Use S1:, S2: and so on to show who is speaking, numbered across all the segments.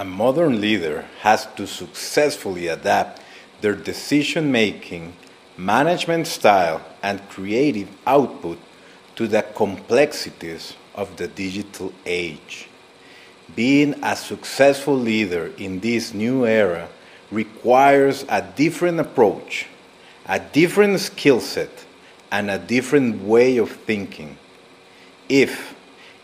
S1: modern leader has to successfully adapt their decision making, management style, and creative output to the complexities of the digital age. Being a successful leader in this new era requires a different approach, a different skill set, and a different way of thinking. If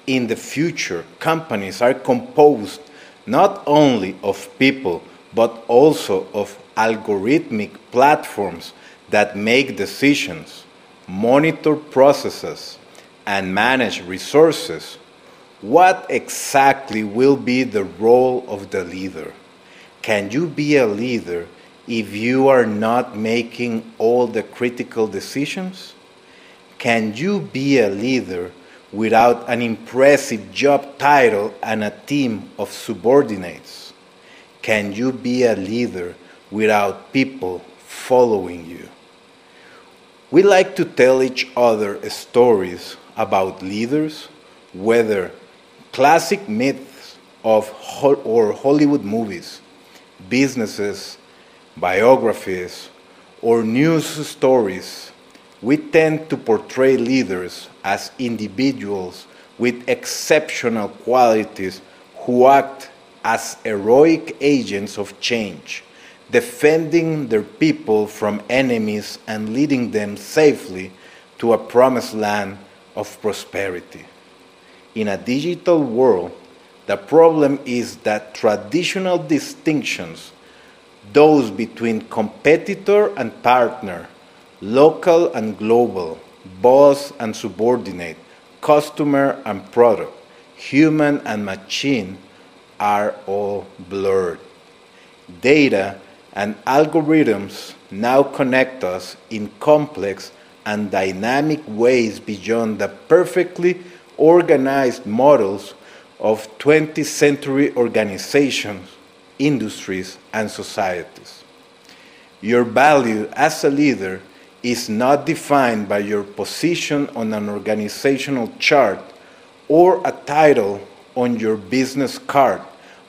S1: in the future companies are composed not only of people but also of algorithmic platforms that make decisions, monitor processes, and manage resources, what exactly will be the role of the leader? Can you be a leader if you are not making all the critical decisions? Can you be a leader without an impressive job title and a team of subordinates? Can you be a leader without people following you? We like to tell each other stories about leaders, whether classic myths of or Hollywood movies, businesses, biographies, or news stories we tend to portray leaders as individuals with exceptional qualities who act as heroic agents of change, defending their people from enemies and leading them safely to a promised land of prosperity. In a digital world, the problem is that traditional distinctions, those between competitor and partner, local and global, boss and subordinate, customer and product, human and machine are all blurred. Data and algorithms now connect us in complex and dynamic ways beyond the perfectly organized models of 20th century organizations, industries, and societies. Your value as a leader is not defined by your position on an organizational chart or a title on your business card,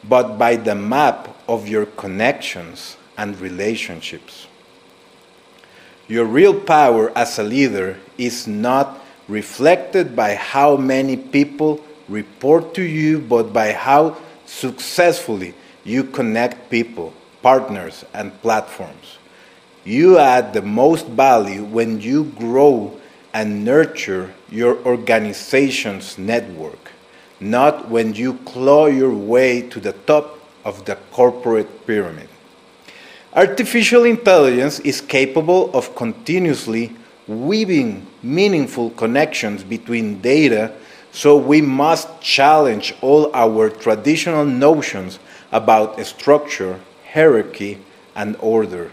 S1: but by the map of your connections and relationships. Your real power as a leader is not reflected by how many people report to you, but by how successfully you connect people, partners, and platforms. You add the most value when you grow and nurture your organization's network, not when you claw your way to the top of the corporate pyramid. Artificial intelligence is capable of continuously weaving meaningful connections between data, so we must challenge all our traditional notions about structure, hierarchy, and order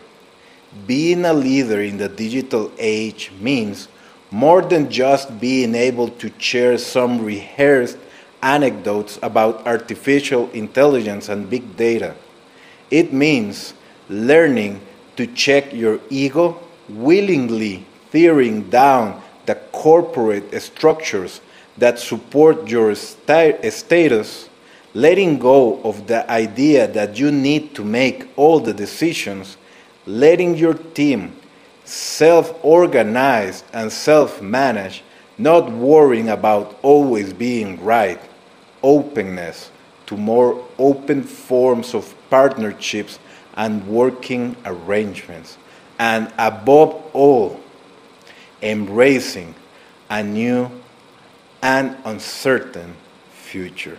S1: being a leader in the digital age means more than just being able to share some rehearsed anecdotes about artificial intelligence and big data. It means learning to check your ego, willingly tearing down the corporate structures that support your status, letting go of the idea that you need to make all the decisions letting your team self organize and self manage, not worrying about always being right, openness to more open forms of partnerships and working arrangements, and above all, embracing a new and uncertain future.